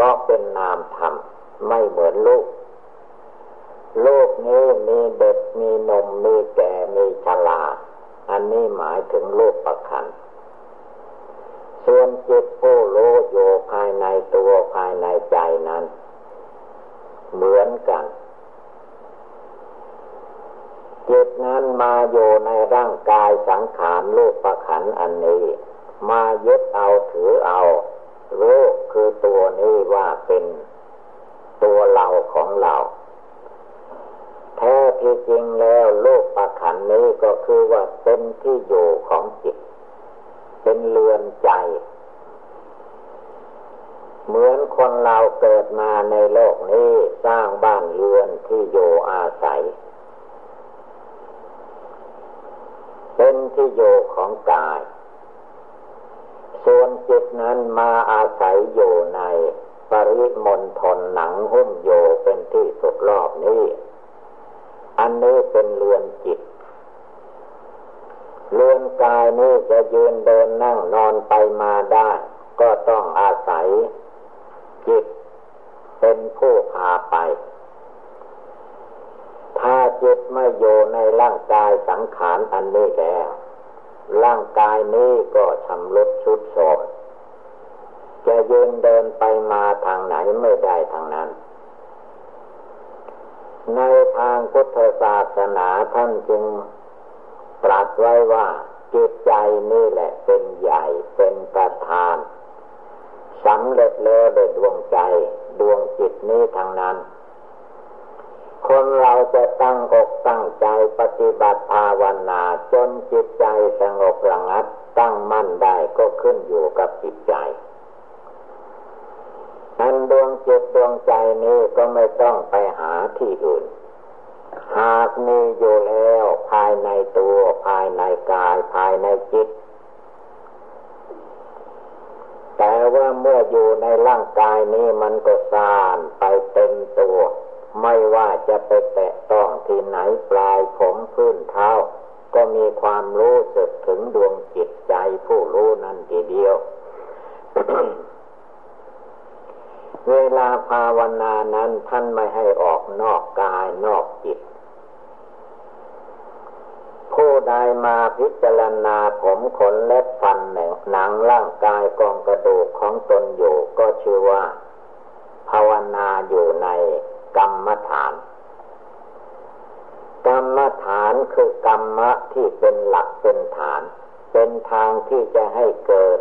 ราะเป็นนามธรรม ไม่เหมือนลูกโลกนี้มีเด็กมีนมมีแก่มีชรา อันนี้หมายถึงโลกประคัน ส่วนจิตผู้โลโยภายในตัวภายในใจนั้น เหมือนกันจิตนั้นมาอยู่ในร่างกายสังขารโลกประขันอันนี้ มายึดเอาถือเอา โลกคือตัวนี้ว่าเป็นตัวเราของเราแท้ที่จริงแล้วโลกประขันนี้ก็คือว่าเป็นที่อยู่ของจิต เป็นเรือนใจ เหมือนคนเราเกิดมาในโลกนี้สร้างบ้านเรือนที่อยู่อาศัย เป็นที่อยู่ของกาย ส่วนจิตนั้นมาอาศัยอยู่ในปริมณฑลหนังหุ้มโยเป็นที่สุดรอบนี้ อันนี้เป็นเรือนจิต เรือนกายนี้จะยืนเดินนั่งนอนไปมาได้ ก็ต้องอาศัย จิต เป็นผู้พาไป ถ้าจิตไม่อยู่ในร่างกายสังขารอันนี้แล้ว ร่างกายนี้ก็ชำรุดชุดโทรมจะยืนเดินไปมาทางไหนไม่ได้ทางนั้น ในทางพุทธศาสนาท่านจึงตรัสไว้ว่าจิตใจนี่แหละเป็นใหญ่เป็นประธานสำเร็จแล้วโดยดวงใจดวงจิตนี้ทางนั้น คนเราจะตั้งอกตั้งใจปฏิบัติภาวนาจนจิตใจสงบระงับตั้งมั่นได้ก็ขึ้นอยู่กับจิตใจอันดวงจิตดวงใจนี้ก็ไม่ต้องไปหาที่อื่น หากมีอยู่แล้วภายในตัวภายในกายภายในจิต แต่ว่าเมื่ออยู่ในร่างกายนี้มันก็สานไปเต็มตัว ไม่ว่าจะไปแตะต้องที่ไหนปลายผมพื้นเท้า ก็มีความรู้สึกถึงดวงจิตใจผู้รู้นั่นทีเดียว เวลาภาวนานั้นท่านไม่ให้ออกนอกกายนอกจิต ผู้ใดมาพิจารณาผมขนเล็บฟันหนังร่างกายกองกระดูกของตนอยู่ก็ชื่อว่า ภาวนาอยู่ใน กรรมฐาน กรรมฐานคือกรรมะที่เป็นหลักเป็นฐาน เป็นทางที่จะให้เกิด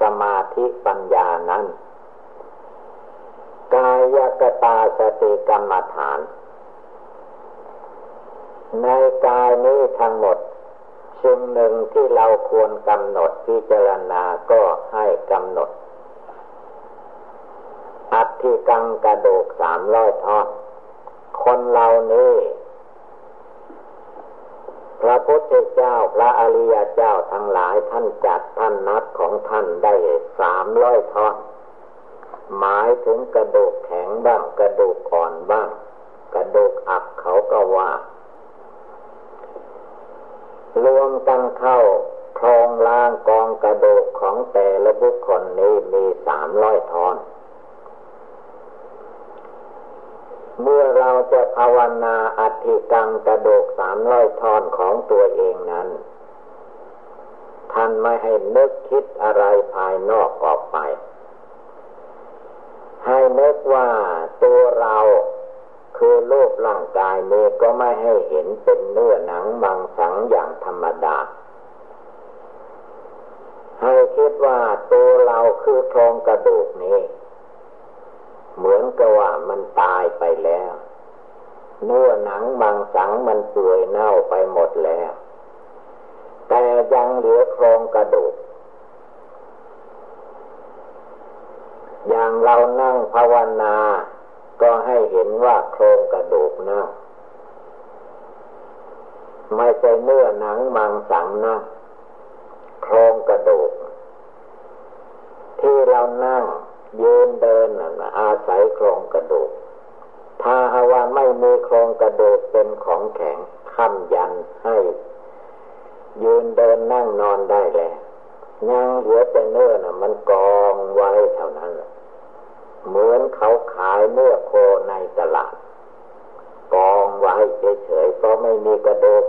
สมาธิปัญญานั้น กายกตาสติกรรมฐาน ในกายนี้ทั้งหมดสิ่งหนึ่งที่เราควรกำหนดพิจารณาก็ให้กำหนด ที่กังกระดูกสามร้อยท่อนคนเรานี้พระพุทธเจ้าพระอริยเจ้าทั้งหลายท่านจัดท่านนับของท่านได้สามร้อยท่อนหมายถึงกระดูกแข็งบ้างกระดูกอ่อนบ้าง กระดูกอักเขาก็ว่ารวมกันเข้าโครงล่างกองกระดูกของแต่ละบุคคลนี้มีสามร้อยท่อน เมื่อเราจะภาวนาอธิกังกระดูกสามร้อยทอนของตัวเองนั้น ท่านไม่ให้นึกคิดอะไรภายนอกออกไป ให้นึกว่าตัวเราคือรูปร่างกายนี้ก็ไม่ให้เห็นเป็นเนื้อหนังมังสังอย่างธรรมดา ให้คิดว่าตัวเราคือโครงกระดูกนี้ เหมือนกับว่ามันตายไปแล้ว เนื้อหนังมังสังมันเปื่อยเน่าไปหมดแล้ว แต่ยังเหลือโครงกระดูก อย่างเรานั่งภาวนา ก็ให้เห็นว่าโครงกระดูกนั่งไม่ใช่เนื้อหนังมังสังนั่งโครงกระดูก ที่เรานั่ง ยืนเดินอาศัยโครงกระดูก ถ้าหาว่าไม่มีโครงกระดูกเป็นของแข็งค้ำยันให้ ยืนเดินนั่งนอนได้แล้วยังเหลือแต่เนื้อน่ะ มันกองไว้เท่านั้นเหมือนเขาขายเนื้อโคในตลาดกองไว้เฉยๆเพราะไม่มีกระดูก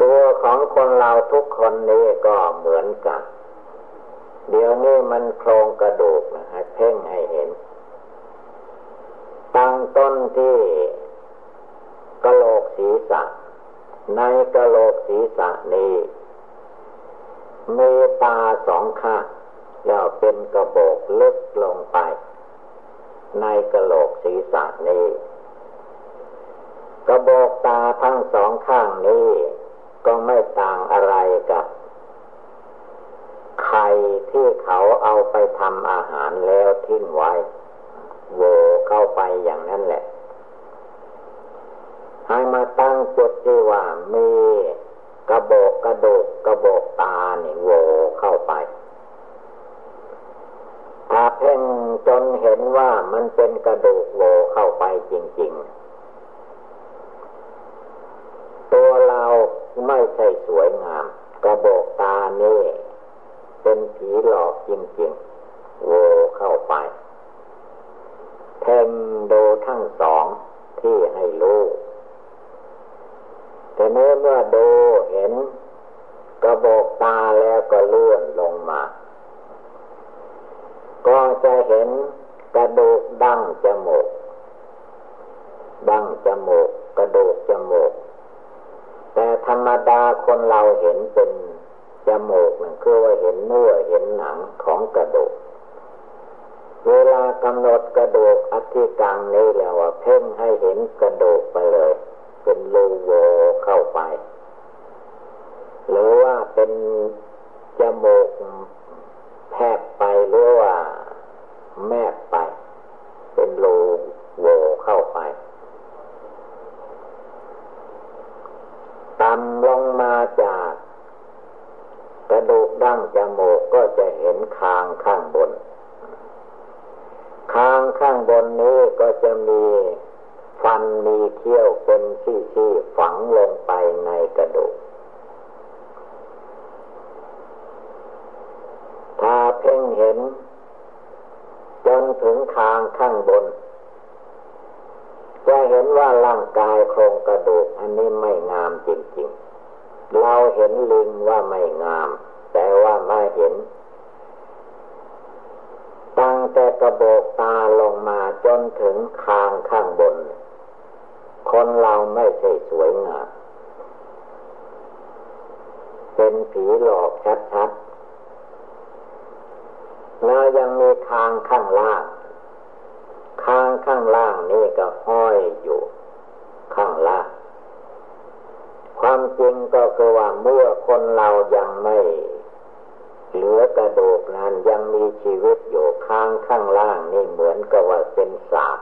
ตัวของคนเราทุกคนนี้ก็เหมือนกัน เดี๋ยวนี้มันโครงกระดูกนะให้เพ่งให้เห็น ตั้งต้นที่กระโหลกศีรษะ ในกระโหลกศีรษะนี้มีตาสองข้างแล้วเป็นกระบอกลึกลงไป ในกระโหลกศีรษะนี้กระบอกตาทั้งสองข้างนี้ ก็ไม่ต่างอะไรกับ ไข่ที่เขาเอาไปทำอาหารแล้วทิ้งไว้โวเข้าไปอย่างนั้นแหละ ให้มาตั้งจุดที่ว่ามีกระบอกกระดูกกระบอกตาเนี่ยโวเข้าไปถ้าเพ่งจนเห็นว่ามันเป็นกระดูกโว เวลากำหนดกระดูกอธิกังนี้แล้วว่าเพ่งให้เห็นกระดูกไปเลย เป็นรูโวเข้าไป หรือว่าเป็นจมูกแทบไปหรือว่าแมบ ข้างบนนี้ก็จะมีฟันมีเขี้ยวเป็นชี้ๆฝังลงไปในกระดูก ถ้าเพ่งเห็น จนถึงคางข้างบน จะเห็นว่าร่างกายโครงกระดูกอันนี้ไม่งามจริงๆ เราเห็นลิงว่าไม่งาม แต่ว่าไม่เห็น ตั้งแต่ กระโบกตาลงมาจนถึงคางข้างบน คนเราไม่ใช่สวยงามเป็นผีหลอกชัดๆแล้วยังมีทางข้างล่างทางข้างล่างนี่ก็ห้อยอยู่ ข้างล่าง ความจริงก็คือว่าเมื่อคนเรายังไม่ เหลือกระดูกนั้นยังมีชีวิตอยู่ข้างข้างล่างนี่เหมือนกับว่าเป็นสาบ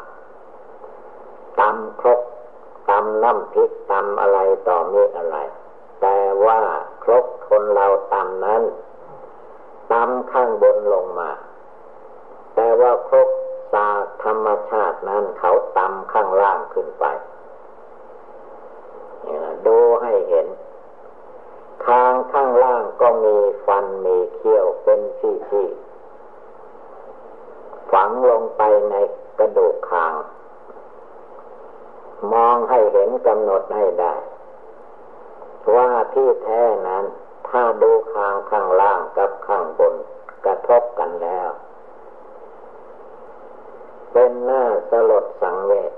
ตำครกตำน้ำพริกตำอะไรต่อมีอะไร แต่ว่าครกคนเราตำนั้นตำข้างบนลงมา แต่ว่าครกศาธรรมชาตินั้นเขาตำข้างล่างขึ้นไปดูให้เห็น ทางข้างล่างก็มีฟันมีเขี้ยวเป็นซี่ๆฝังลงไปในกระดูกคาง มองให้เห็นกำหนดให้ได้ ว่าที่แท้นั้น ถ้าดูคางข้างล่างกับข้างบนกระทบกันแล้ว เป็นหน้าสลดสังเวช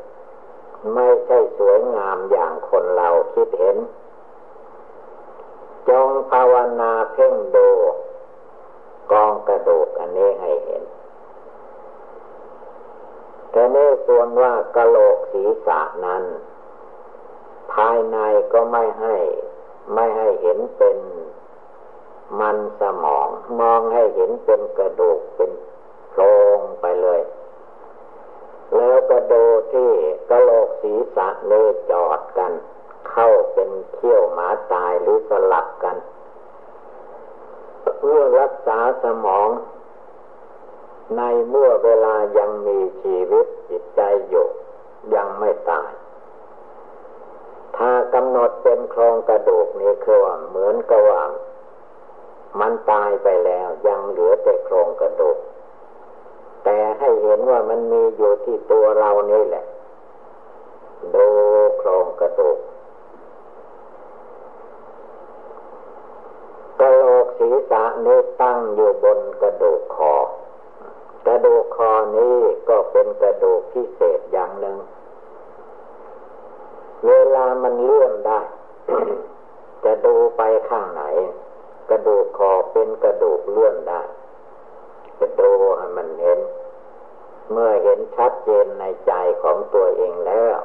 ไม่ใช่สวยงามอย่างคนเราคิดเห็น จงภาวนาเพ่งดูกองกระดูกอันนี้ให้เห็นแต่ในส่วนว่ากะโหลกศีรษะนั้น ภายในก็ไม่ให้ ไม่ให้เห็นเป็นมันสมองมองให้เห็นเป็นกระดูกเป็นโครงไปเลย แล้วกระดูที่กระโหลกศีรษะเนจอดกัน เข้าเป็นเขี้ยวหมาตายหรือสกัน เพื่อรักษาส มอง ในเมื่อเวลายังมีชีวิตจิตใจอยู่ ยังไม่ตาย ถ้ากำหนดเป็นโครงกระดูกนี้คือว่าเหมือนกับว่ามันตายไปแล้วยังเหลือแต่โครงกระดูก แต่ให้เห็นว่ามันมีอยู่ที่ตัวเรานี่แหละ ดูโครงกระดูก ดูกพิเศษอย่างหนึ่ง เวลามันเลื่อนได้ จะดูไปข้างไหน กระดูกคอเป็นกระดูกเลื่อนได้จะดูให้มันเห็น เมื่อเห็นชัดเจนในใจของตัวเองแล้ว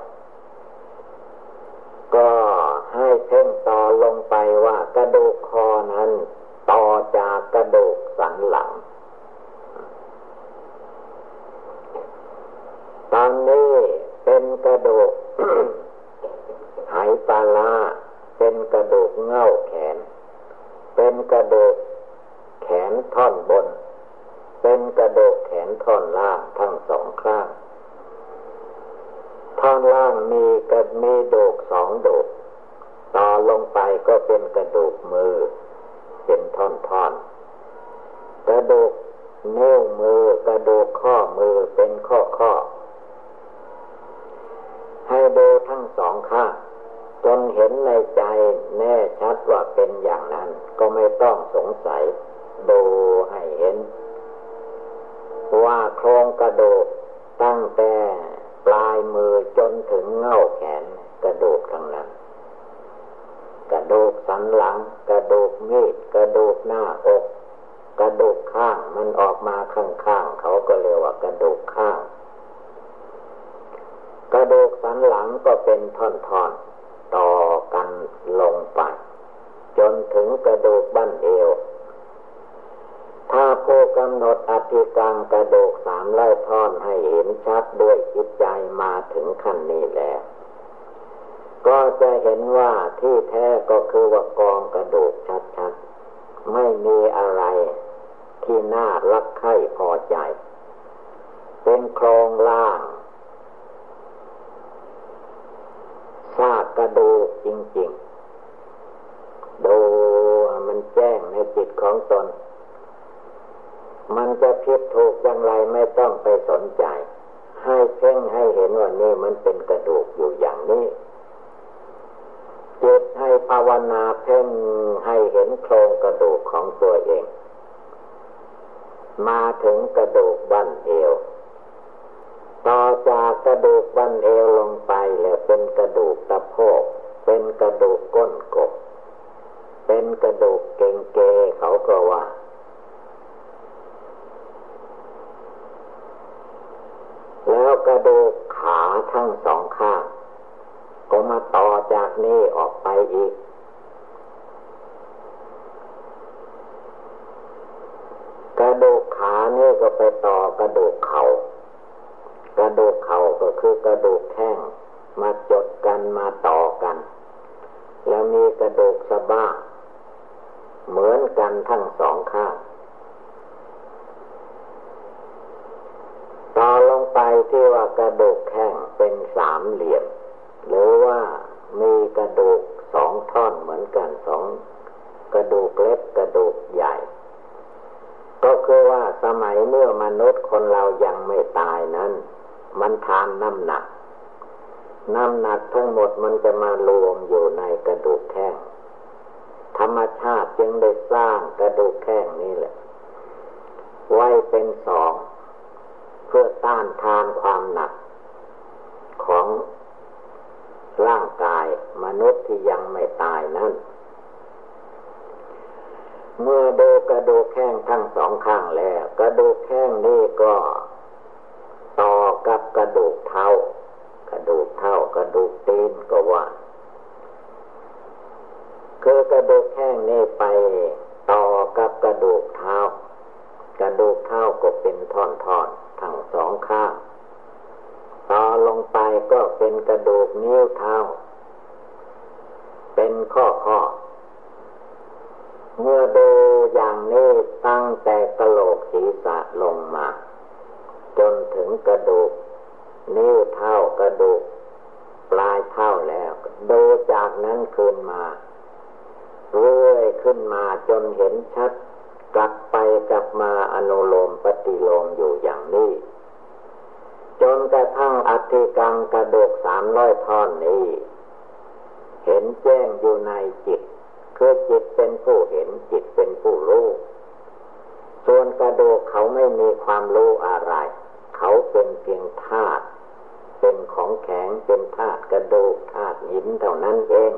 แขนกระดูกทั้งนั้นกระดูกสันหลัง กระดูกมีดกระดูกหน้าอก กระดูกข้างมันออกมาข้างๆเขาก็เรียกว่ากระดูกข้าง กระดูกสันหลังก็เป็นท่อนๆต่อกันลงไป จนถึงกระดูกบั้นเอวถ้าผู้กำหนดอธิกังกระดูกสามไล่ท่อนให้เห็นชัดด้วยจิตใจมาถึงขั้นนี้แล้ว ก็จะเห็นว่าที่แท้ก็คือว่ากองกระดูกชัดๆ ไม่มีอะไรที่น่ารักใคร่พอใจ เป็นโครงล่างซากกระดูกจริงๆ ดูมันแจ้งในจิตของตน มันจะผิดถูกอย่างไรไม่ต้องไปสนใจ ให้เพ่งให้เห็นว่านี่มันเป็นกระดูกอยู่อย่ พ่งให้เห็นโครงกระดูกของตัวเอง มาถึงกระดูกบั้นเอว ต่อจากกระดูกบั้นเอวลงไปแล้วเป็นกระดูกตะโพก เป็นกระดูกก้นกบ เป็นกระดูกเก่งเกเขาก็ว่าแล้วกระดูกขาทั้งสองข้าง ก็มาต่อจากนี้ออกไปอีก ไปที่ว่ากระดูกแข้งเป็นสามเหลี่ยม หรือว่ามีกระดูกสองท่อนเหมือนกันสองกระดูกเล็กกระดูกใหญ่ ก็คือว่าสมัยเมื่อมนุษย์คนเรายังไม่ตายนั้น มันทานน้ำหนัก น้ำหนักทั้งหมดมันจะมารวมอยู่ในกระดูกแข้งธรรมชาติจึงได้สร้างกระดูกแข้งนี้แหละ ไว้เป็นสอง เพื่อต้านทานความหนัก ของร่างกายมนุษย์ที่ยังไม่ตายนั้น เมื่อดูกระดูกแข้งทั้งสองข้างแล้ว กระดูกแข้งนี้ก็ต่อกับกระดูกเท้ากระดูกเท้ากระดูกตีนก็ว่า คือกระดูกแข้งนี่ไปต่อกับกระดูกเท้ากระดูกเท้าก็เป็นท่อนๆทั้งสองข้างต่อลงไป ก็เป็นกระดูกนิ้วเท้า เป็นข้อข้อเมื่อดูอย่างนี้ตั้งแต่กระโหลกศีรษะลงมา จนถึงกระดูก นิ้วเท้ากระดูก ปลายเท้าแล้วดูจากนั้นคืนมาเรื่อยขึ้นมาจนเห็นชัด กลับไปกลับมาอนุโลมปฏิโลมอยู่อย่างนี้ จนกระทั่งอธิกังกระดูกสามร้อยท่อนนี้ เห็นแจ้งอยู่ในจิต คือจิตเป็นผู้เห็นจิตเป็นผู้รู้ส่วนกระดูกเขาไม่มีความรู้อะไร เขาเป็นเพียงธาตุเป็นของแข็งเป็นธาตุกระดูกธาตุหินเท่านั้นเอง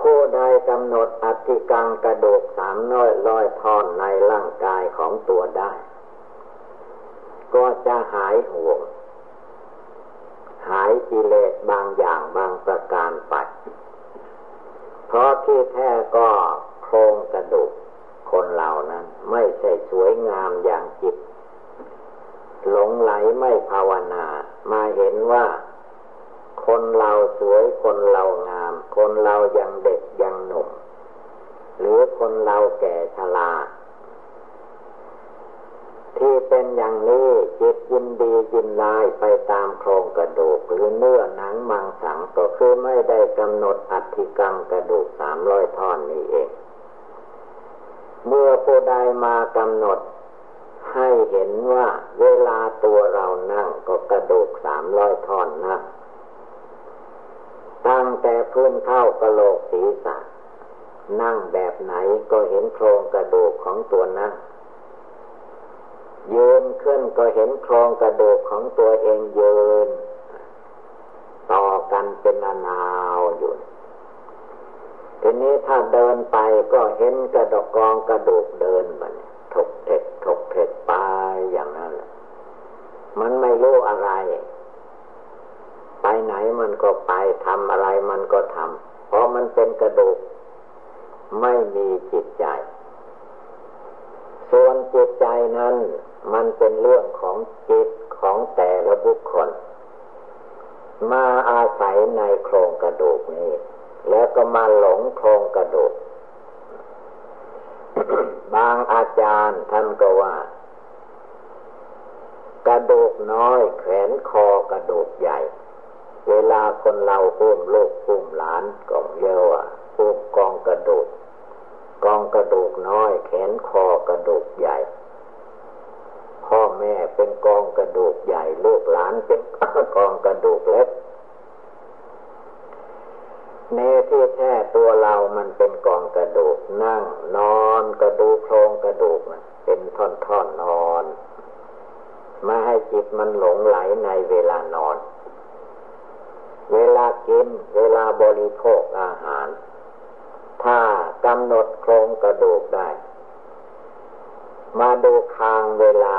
ผู้ใดกำหนดอธิกังกระดูกสามน้อยลอยทอนในร่างกายของตัวได้ ก็จะหายห่วง หายกิเลสบางอย่างบางประการไป เพราะที่แท้ก็โครงกระดูกคนเหล่านั้น ไม่ใช่สวยงามอย่างจิต หลงไหลไม่ภาวนา มาเห็นว่า คนเราสวยคนเรางาม คนเรายังเด็กยังหนุ่ม หรือคนเราแก่ชรา ที่เป็นอย่างนี้จิตยินดียินลายไปตามโครงกระดูก หรือเนื้อหนังมังสังก็คือไม่ได้กำหนดอัติกรรมกระดูกสามร้อยท่อนนี้เอง เมื่อผู้ใดมากำหนด ให้เห็นว่าเวลาตัวเรานั่งก็กระดูกสามร้อยท่อนนะตั้งแต่พื้นเท่ากระโหลกศีรษะนั่งแบบไหนก็เห็นโครงกระดูกของตัวนั้น ยืนขึ้นก็เห็นโครงกระดูกของตัวเองยืน ต่อกันเป็นอนาวอยู่ทีนี้ถ้าเดินไปก็เห็นกระดกกองกระดูกเดินมันถกเถกถกเถกไปอย่างนั้นแหละมันไม่รู้อะไร ไปไหนมันก็ไปทำอะไรมันก็ทำเพราะมันเป็นกระดูก ไม่มีจิตใจ จิตใจนั้น มันเป็นเรื่องของจิตของแต่ละบุคคล มาอาศัยในโครงกระดูกนี้ แล้วก็มาหลงโครงกระดูก บางอาจารย์ท่านก็ว่า กระดูกน้อยแขนคอกระดูกใหญ่ เวลาคนเราพุ่มลูกพุ่มหลานก็เรียกว่าพุ่มกองกระดูก กองกระดูกน้อย แขนคอกระดูกใหญ่ พ่อแม่เป็นกองกระดูกใหญ่ ลูกหลานเป็นกองกระดูกเล็กเนที่แท้ตัวเรามันเป็นกองกระดูกนั่ง นอนกระดูกโครงกระดูกเป็นท่อนๆนนอนมาให้จิตมันหลงไหลในเวลานอนเวลากิน เวลาบริโภคอาหาร ถ้ากำหนดโครงกระดูกได้ มาดูคางเวลา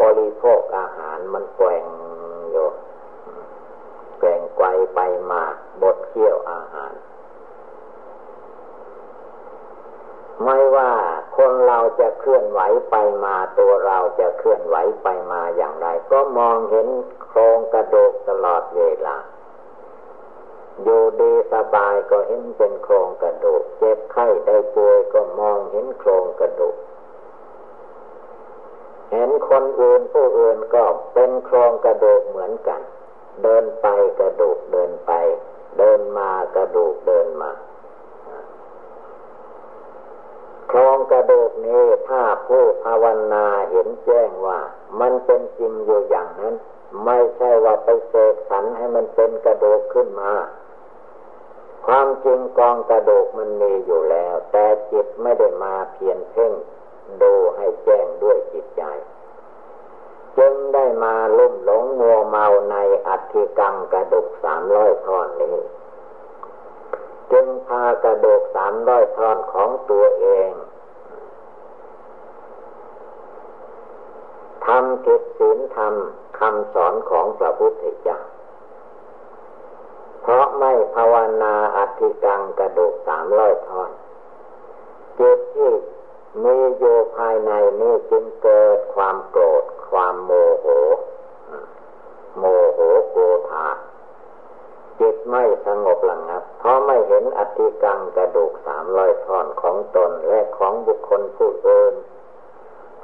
บริโภคอาหารมันแกว่งอยู่แกว่งไกวไปมาบดเคี้ยวอาหาร ไม่ว่าคนเราจะเคลื่อนไหวไปมาตัวเราจะเคลื่อนไหวไปมาอย่างไร ก็มองเห็นโครงกระดูกตลอดเวลาอยู่ดี สบายก็เห็นเป็นโครงกระดูก เจ็บไข้ได้ป่วยก็มองเห็นโครงกระดูก เห็นคนอื่นผู้อื่นก็เป็นโครงกระดูกเหมือนกัน เดินไปกระดูกเดินไป เดินมากระดูกเดินมาโครงกระดูกนี้ถ้าผู้ภาวนาเห็นแจ้งว่า มันเป็นจริงอยู่อย่างนั้น ไม่ใช่ว่าไปเสริมให้มันเป็นกระดูกขึ้นมา ความจริงกองกระดูกมันมีอยู่แล้ว แต่จิตไม่ได้มาเพียนเพ่งดูให้แจ้งด้วยจิตใจ จึงได้มาลุ่มหลงมัวเมาในอัฐิกังกระดูกสามร้อยท่อนนี้ จึงพากระดูกสามร้อยท่อนของตัวเองทำกิจศีลธรรมคำสอนของพระพุทธเจ้า ไม่ภาวนาอธิกังกระดูกสามร้อยท่อนจิตที่มีอยู่ภายในนี้จึงเกิดความโกรธ ความโมโห โมโหโกธาจิตไม่สงบระงับ เพราะไม่เห็นอธิกังกระดูกสามร้อยท่อนของตนและของบุคคลผู้อื่น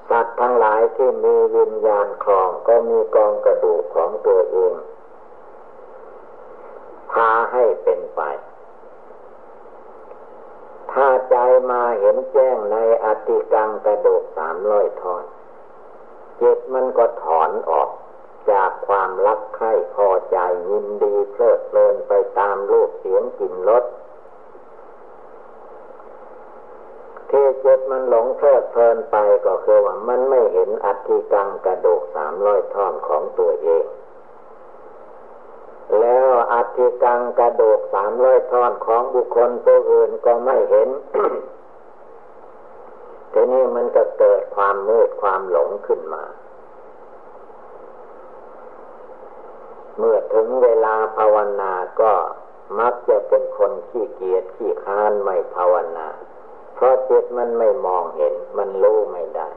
สัตว์ทั้งหลายที่มีวิญญาณคลองก็มีกองกระดูกของตัวเอง พาให้เป็นไป ถ้าใจมาเห็นแจ้งในอติกังกระดูกสามร้อยทอนจิตมันก็ถอนออกจากความรักใคร่พอใจยินดีเพลิดเพลินไปตามรูปเสียงกลิ่นรสที่จิตมันหลงเพลิดเพลินไปก็คือว่ามันไม่เห็นอัติกังกระดูกสามร้อยท่อนของตัวเอง แล้วอัติกังกระโดูกสามร้อยท่อนของบุคคลผู้อื่นก็ไม่เห็น ทีนี้มันจะเกิดความมืดความหลงขึ้นมา เมื่อถึงเวลาภาวนาก็มักจะเป็นคนขี้เกียจขี้ค้านไม่ภาวนา เพราะจิตมันไม่มองเห็น มันรู้ไม่ได้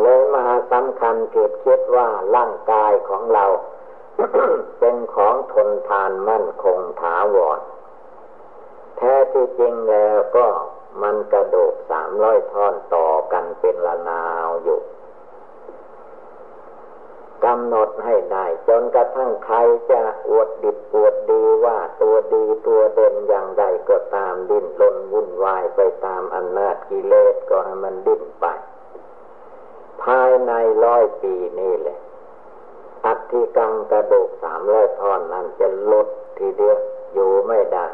เลยมาสำคัญเกิดคิดว่าร่างกายของเรา เป็นของทนทานมั่นคงถาวรแท้ที่จริงแล้วก็มันกระโดดสามร้อยท่อนต่อกันเป็นละนาวอยู่กำหนดให้ได้จนกระทั่งใครจะอวดดิบอวดดีว่าตัวดีตัวเด่นอย่างใดก็ตามดิ้นรนวุ่นวายไปตามอำนาจกิเลสก็ให้มันดิ้นไป ภายในร้อยปีนี่แหละ อัติกังกระดูกสามร้อยท่อนนั้นจะลดทีเดียวอยู่ไม่ได้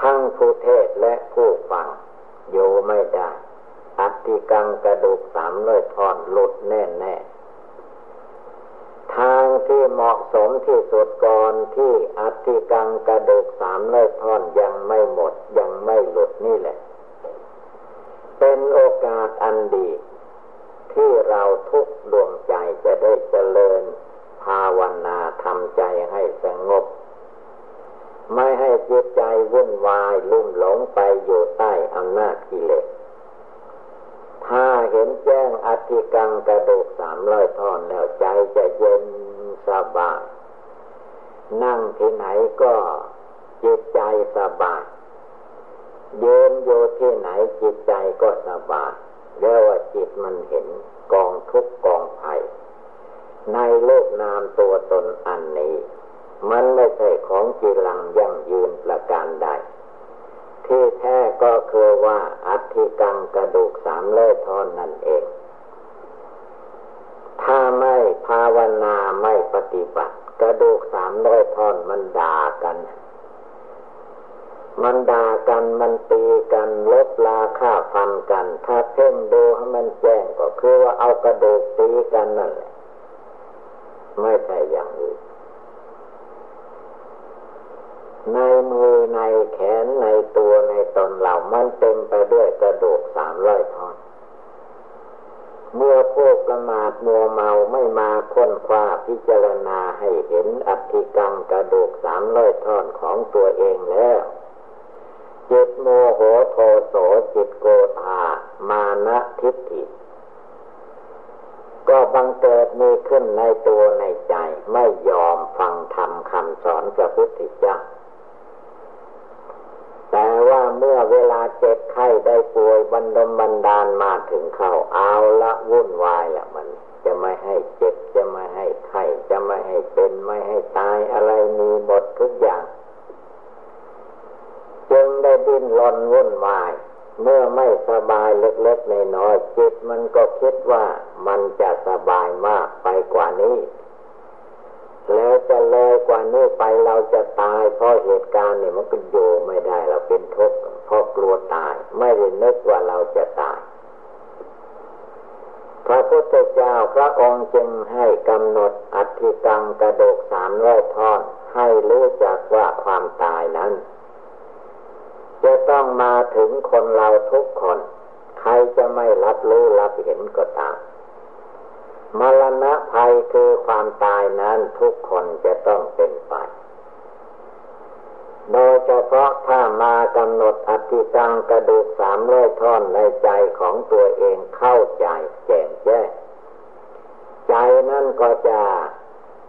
ทั้งผู้เทศและผู้ฟังอยู่ไม่ได้ อัติกังกระดูกสามร้อยท่อนหลุดแน่แน่ทางที่เหมาะสมที่สุดก่อนที่อธิกังกระดูกสามเล่ท่อนยังไม่หมดยังไม่หลุดนี่แหละ เป็นโอกาสอันดี ที่เราทุกดวงใจจะได้เจริญ ภาวนาทำใจให้สงบ ไม่ให้จิตใจวุ่นวายลุ่มหลงไปอยู่ใต้อำนาจกิเลสถ้าเห็นแจ้งอธิกังกระดูกสามร้อยท่อนแล้วใจจะเย็นสบายนั่งที่ไหนก็จิตใจสบายเยินโยที่ไหนจิตใจก็สบายเรียกว่า จิตมันเห็นกองทุกกองภัยในโลกนามตัวตนอันนี้ มันไม่ใช่ของจีรังยั่งยืนประการใด ที่แท้ก็คือว่าอัฐิกังกระดูกสามเล่ทอนนั่นเอง ถ้าไม่ภาวนาไม่ปฏิบัติ กระดูกสามร้อยท่อนมันด่ากัน มันด่ากันมันตีกันลบลาฆ่าฟันกัน ถ้าเพ่งดูให้มันแจ้งก็คือว่าเอากระดูกตีกันนั่นแหละไม่ใช่อย่างอื่นในมือในแขนในตัวในตนเรามันเต็มไปด้วยกระดูกสามร้อยท่อน เมื่อพวกประมาทมัวเมาไม่มาค้นคว้าพิจารณาให้เห็นอัติกังกระดูกสามร้อยท่อนของตัวเองแล้ว จิตโมโหโทโสจิตโกธามานะทิฏฐิก็บังเกิดมีขึ้นในตัวในใจ ไม่ยอมฟังธรรมคำสอนพระพุทธเจ้าแต่ว่าเมื่อเวลาเจ็บไข้ได้ป่วยบันดมบันดาลมาถึงเข้าเอาละวุ่นวายละมัน จะไม่ให้เจ็บจะไม่ให้ไข้จะไม่ให้เป็นไม่ให้ตายอะไรมีหมดทุกอย่าง จึงได้ดิ้นรนวุ่นวาย เมื่อไม่สบายเล็กๆในน้อยจิตมันก็คิดว่ามันจะสบายมากไปกว่านี้แล้วจะเลิราจะตายเพราะเหตุการณ์เนี่ยมันก็โยไม่ได้เราเป็นทุกข์เพราะกลัวตาย ไม่ได้นึกว่าเราจะตาย พระพุทธเจ้าพระองค์จึงให้กำหนดอัธิกังกระดูกสามร้อยท่อนให้รู้จักว่าความตายนั้น มาถึงคนเราทุกคน ใครจะไม่รับรู้รับเห็นก็ตามมรณะภัยคือความตายนั้นทุกคนจะต้องเป็นไป โดยเฉพาะถ้ามากำหนดอธิกังกระดูกสามร้อยท่อนในใจของตัวเองเข้าใจแจ่มแจ้งใจนั่นก็จะ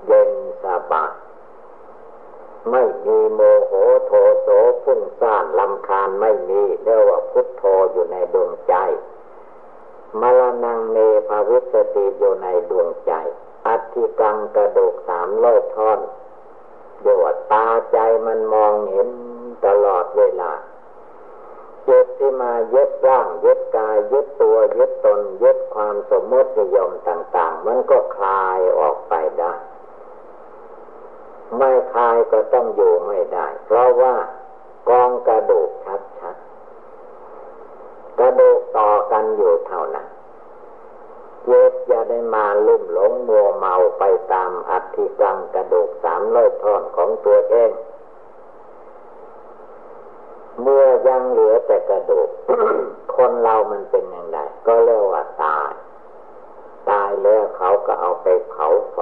เย็นสบาย ไม่มีโมโหโทโสพุ่งซ่านลำคาญไม่มีเรียกว่าพุทโธอยู่ในดวงใจมรณงเมภวิสติอยู่ในดวงใจ อัติกังกระดูกสามโลกท่อนโยดตาใจมันมองเห็นตลอดเวลาเจ็บที่มายึดร่างยึดกายยึดตัวยึดตนยึดความสมมตินิยมต่าง ๆ มันก็คลายออกไปได้ ไม่คายก็ต้องอยู่ไม่ได้ เพราะว่ากองกระดูกชัดกระดูกต่อกันอยู่เท่านั้นเย็ดอย่าได้มาลุ่มหลงมัวเมาไปตามอัฐิกังกระดูกสามร้อยท่อนของตัวเอง เมื่อยังเหลือแต่กระดูก คนเรามันเป็นอย่างไรก็เรียกว่าตาย ตายแล้วเขาก็เอาไปเผาไฟ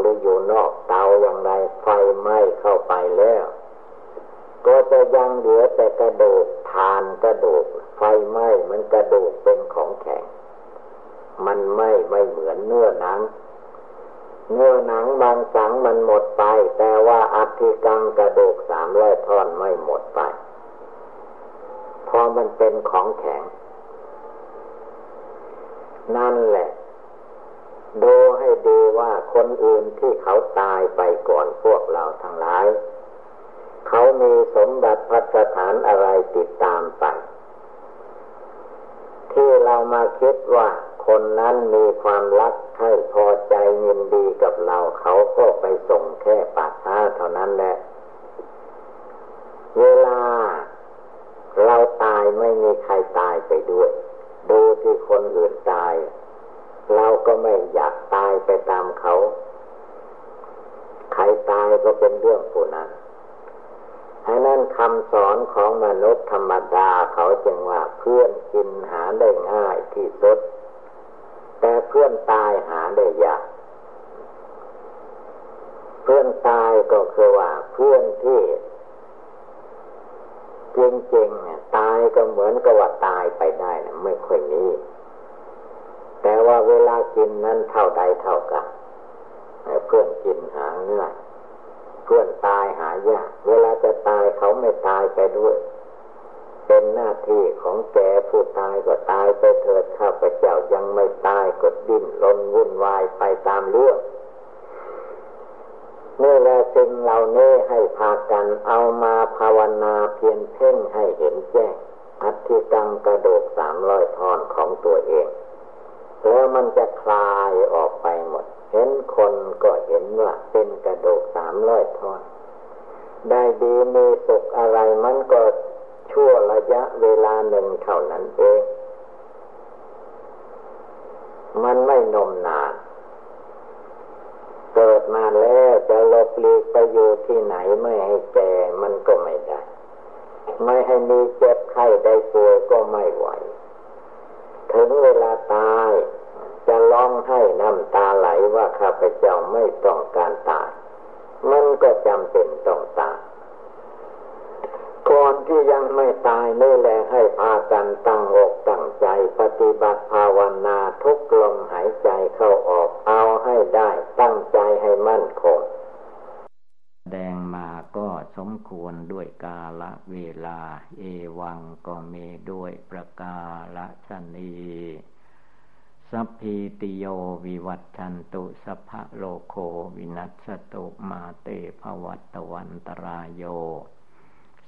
หรืออยู่นอกเตาอย่างไรไฟไหม้เข้าไปแล้ว ก็จะยังเหลือแต่กระดูกทานกระดูก ไฟไหม้มันกระดูกเป็นของแข็ง มันไม่ไม่เหมือนเนื้อหนังเนื้อหนังบางสังมันหมดไป แต่ว่าอัฐิกังกระดูกสามร้อยท่อนไม่หมดไปพอมันเป็นของแข็ง นั่นแหละ ดูให้ดี ว่าคนอื่นที่เขาตายไปก่อนพวกเราทั้งหลาย เขามีสมบัติพัฒฐานอะไรติดตามไป ที่เรามาคิดว่าคนนั้นมีความรักให้พอใจยินดีกับเราเขาก็ไปส่งแค่ปากท้าเท่านั้นแหละ เวลาเราตายไม่มีใครตายไปด้วย ดูที่คนอื่นตาย เราก็ไม่อยากตายไปตามเขา ใครตายก็เป็นเรื่องผู้นั้นฉะนั้นคำสอนของมนุษย์ธรรมดาเขาจึงว่าเพื่อนกินหาได้ง่ายที่สุด แต่เพื่อนตายหาได้ยากเพื่อนตายก็คือว่าเพื่อนที่จริงๆเนี่ยตายก็เหมือนกับว่าตายไปได้นะไม่ค่อยนี่ กินนั้นเท่าใดเท่ากันเพื่อนกินหาง่ายพื่อนตายหายากเวลาจะตายเขาไม่ตายไปด้วย เป็นหน้าที่ของแกผู้ตายก็ตายไปเถิดข้าพเจ้ายังไม่ตายก็ดิ้นรนวุ่นวายไปตามเรื่องนี่แหละสิ่งเหล่านี้ให้พากันเอามาภาวนาเพียนเพ่งให้เห็นแจ้งอัติกังกระโดกสามร้อยทอนของตัวเอง แล้วมันจะคลายออกไปหมด เห็นคนก็เห็นว่าเป็นกระดูกสามร้อยท่อนได้ดีมีสุขอะไรมันก็ชั่วระยะเวลาหนึ่งเท่านั้นเอง มันไม่นมนานเกิดมาแล้วจะลบลีกไปอยู่ที่ไหนไม่ให้แก่มันก็ไม่ได้ ไม่ให้มีเจ็บไข้ได้ป่วยก็ไม่ไหว ถึงเวลาตาย จะร้องให้น้ำตาไหลว่าข้าพเจ้าไม่ต้องการตาย มันก็จำเป็นต้องตายก่อนที่ยังไม่ตายนี่แหละให้พากันตั้งอกตั้งใจปฏิบัติภาวนาทุกลมหายใจเข้าออกเอาให้ได้ ตั้งใจให้มั่นคง สมควรด้วยกาละเวลา เอวังก็มีด้วยประกาละชนีสัพพิติโยวิวัตชันตุสัพพะโลโควินัสตุมาเตภวัตวันตรายโย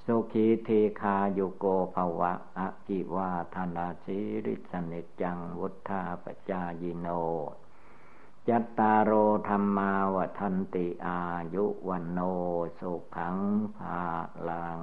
สุขีเทคาโยโกภวะอะกิวาธนาชิริสนิจังวุธาปจายโน จัตตารโอธรรมาวทันติอายุวันโนสุขังภาลัง